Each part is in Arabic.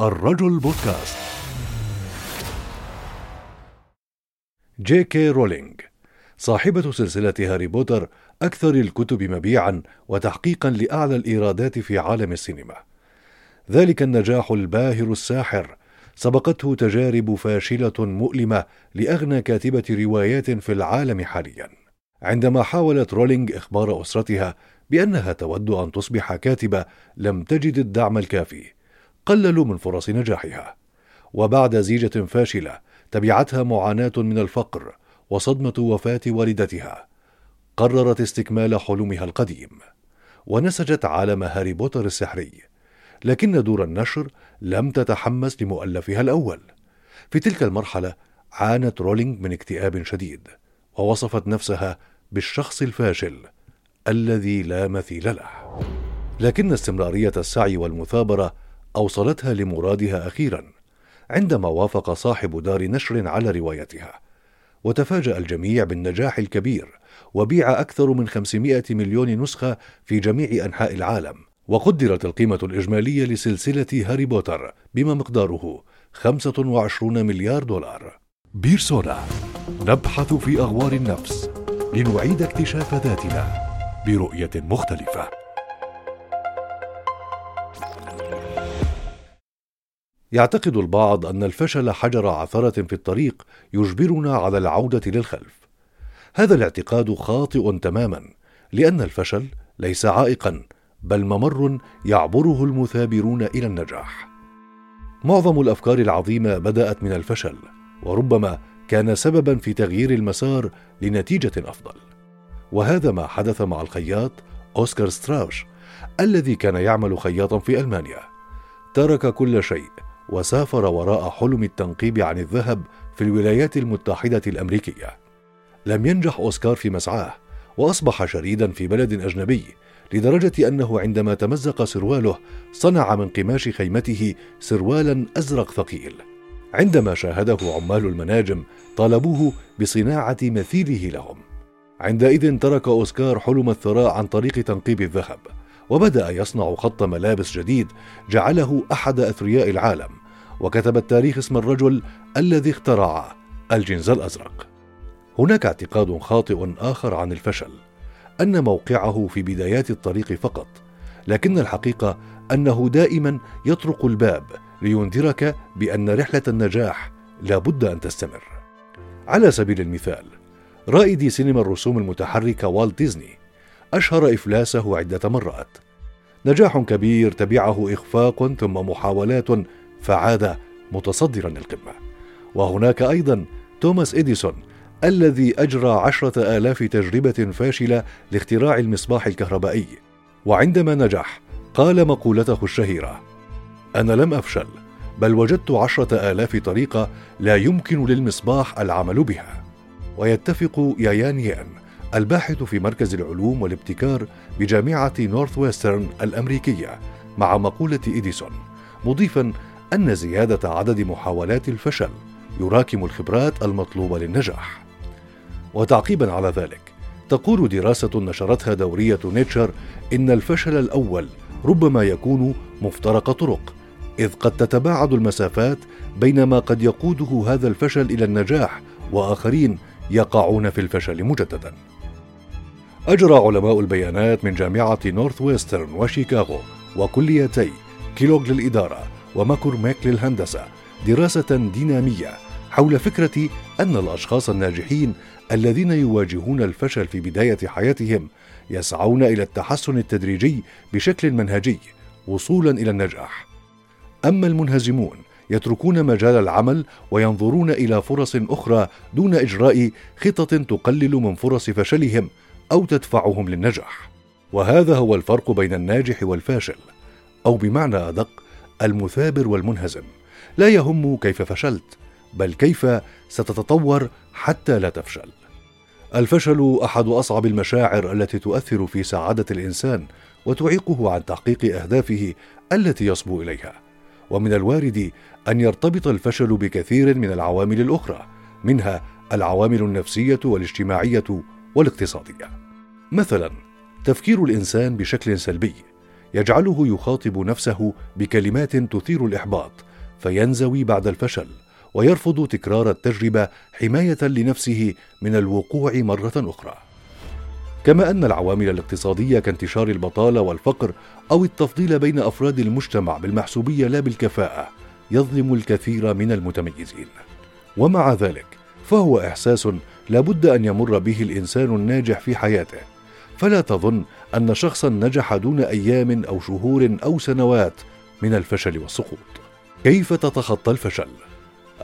الرجل بودكاست. جي كي رولينج صاحبة سلسلة هاري بوتر أكثر الكتب مبيعا وتحقيقا لأعلى الإيرادات في عالم السينما. ذلك النجاح الباهر الساحر سبقته تجارب فاشلة مؤلمة لأغنى كاتبة روايات في العالم حاليا. عندما حاولت رولينج إخبار أسرتها بأنها تود أن تصبح كاتبة لم تجد الدعم الكافي. قللوا من فرص نجاحها. وبعد زيجة فاشلة تبعتها معاناة من الفقر وصدمة وفاة والدتها. قررت استكمال حلمها القديم. ونسجت عالم هاري بوتر السحري. لكن دور النشر لم تتحمس لمؤلفها الأول. في تلك المرحلة عانت رولينج من اكتئاب شديد ووصفت نفسها بالشخص الفاشل الذي لا مثيل له. لكن استمرارية السعي والمثابرة أوصلتها لمرادها أخيرا عندما وافق صاحب دار نشر على روايتها. وتفاجأ الجميع بالنجاح الكبير وبيع أكثر من 500 مليون نسخة في جميع أنحاء العالم. وقدرت القيمة الإجمالية لسلسلة هاري بوتر بما مقداره 25 مليار دولار. بيرسونا نبحث في أغوار النفس لنعيد اكتشاف ذاتنا برؤية مختلفة. يعتقد البعض أن الفشل حجر عثرة في الطريق يجبرنا على العودة للخلف. هذا الاعتقاد خاطئ تماما لأن الفشل ليس عائقا بل ممر يعبره المثابرون إلى النجاح. معظم الأفكار العظيمة بدأت من الفشل وربما كان سببا في تغيير المسار لنتيجة أفضل. وهذا ما حدث مع الخياط أوسكار ستراوش الذي كان يعمل خياطا في ألمانيا. ترك كل شيء وسافر وراء حلم التنقيب عن الذهب في الولايات المتحدة الأمريكية لم ينجح أوسكار في مسعاه وأصبح شريدا في بلد أجنبي لدرجة أنه عندما تمزق سرواله صنع من قماش خيمته سروالا أزرق ثقيل. عندما شاهده عمال المناجم طالبوه بصناعة مثيله لهم. عندئذ ترك أوسكار حلم الثراء عن طريق تنقيب الذهب، وبدأ يصنع خط ملابس جديد جعله أحد أثرياء العالم، وكتب التاريخ اسم الرجل الذي اخترع الجنز الأزرق. هناك اعتقاد خاطئ آخر عن الفشل، أن موقعه في بدايات الطريق فقط لكن الحقيقة أنه دائما يطرق الباب لينذرك بأن رحلة النجاح لا بد أن تستمر على سبيل المثال رائد سينما الرسوم المتحركة والت ديزني أشهر إفلاسه عدة مرات. نجاح كبير تبعه إخفاق ثم محاولات فعاد متصدرا القمه وهناك أيضا توماس إديسون الذي أجرى عشرة آلاف تجربة فاشلة لاختراع المصباح الكهربائي. وعندما نجح قال مقولته الشهيرة أنا لم أفشل بل وجدت عشرة آلاف طريقة لا يمكن للمصباح العمل بها. ويتفق يايان يان الباحث في مركز العلوم والابتكار بجامعة نورث ويسترن الأمريكية مع مقولة إديسون مضيفا أن زيادة عدد محاولات الفشل يراكم الخبرات المطلوبة للنجاح. وتعقيبا على ذلك تقول دراسة نشرتها دورية نيتشر إن الفشل الأول ربما يكون مفترق طرق إذ قد تتباعد المسافات بين ما قد يقوده هذا الفشل إلى النجاح وآخرين يقعون في الفشل مجددا. أجرى علماء البيانات من جامعة نورث ويسترن وشيكاغو وكليتي كيلوغ للإدارة وماكور ماك للهندسة دراسة دينامية حول فكرة أن الأشخاص الناجحين الذين يواجهون الفشل في بداية حياتهم يسعون إلى التحسن التدريجي بشكل منهجي وصولا إلى النجاح. أما المنهزمون يتركون مجال العمل وينظرون إلى فرص أخرى دون إجراء خطط تقلل من فرص فشلهم أو تدفعهم للنجاح. وهذا هو الفرق بين الناجح والفاشل، أو بمعنى أدق المثابر والمنهزم. لا يهم كيف فشلت، بل كيف ستتطور حتى لا تفشل الفشل أحد أصعب المشاعر التي تؤثر في سعادة الإنسان وتعيقه عن تحقيق أهدافه التي يصبو إليها ومن الوارد أن يرتبط الفشل بكثير من العوامل الأخرى منها العوامل النفسية والاجتماعية والاقتصادية. مثلا تفكير الإنسان بشكل سلبي يجعله يخاطب نفسه بكلمات تثير الإحباط فينزوي بعد الفشل ويرفض تكرار التجربة حماية لنفسه من الوقوع مرة أخرى. كما أن العوامل الاقتصادية كانتشار البطالة والفقر أو التفضيل بين أفراد المجتمع بالمحسوبية لا بالكفاءة يظلم الكثير من المتميزين. ومع ذلك فهو إحساس لابد أن يمر به الإنسان الناجح في حياته. فلا تظن أن شخصا نجح دون أيام أو شهور أو سنوات من الفشل والسقوط. كيف تتخطى الفشل؟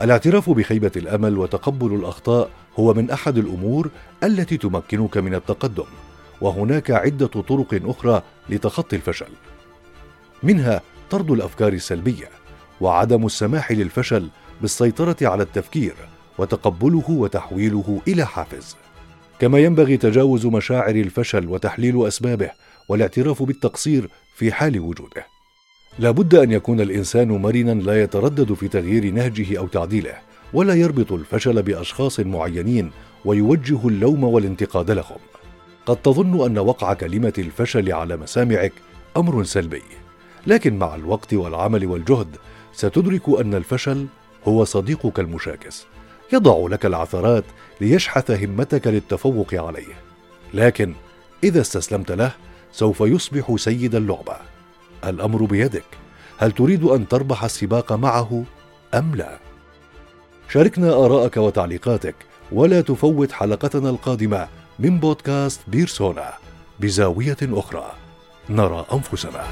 الاعتراف بخيبة الأمل وتقبل الأخطاء هو من أحد الأمور التي تمكنك من التقدم وهناك عدة طرق أخرى لتخطي الفشل. منها طرد الأفكار السلبية وعدم السماح للفشل بالسيطرة على التفكير وتقبله وتحويله إلى حافز. كما ينبغي تجاوز مشاعر الفشل وتحليل أسبابه والاعتراف بالتقصير في حال وجوده. لا بد أن يكون الإنسان مرنا لا يتردد في تغيير نهجه أو تعديله ولا يربط الفشل بأشخاص معينين ويوجه اللوم والانتقاد لهم. قد تظن أن وقع كلمة الفشل على مسامعك أمر سلبي. لكن مع الوقت والعمل والجهد ستدرك أن الفشل هو صديقك المشاكس. يضع لك العثرات ليشحث همتك للتفوق عليه. لكن إذا استسلمت له سوف يصبح سيد اللعبة. الأمر بيدك. هل تريد أن تربح السباق معه أم لا؟ شاركنا ارائك وتعليقاتك ولا تفوت حلقتنا القادمة من بودكاست بيرسونا بزاوية أخرى. نرى أنفسنا.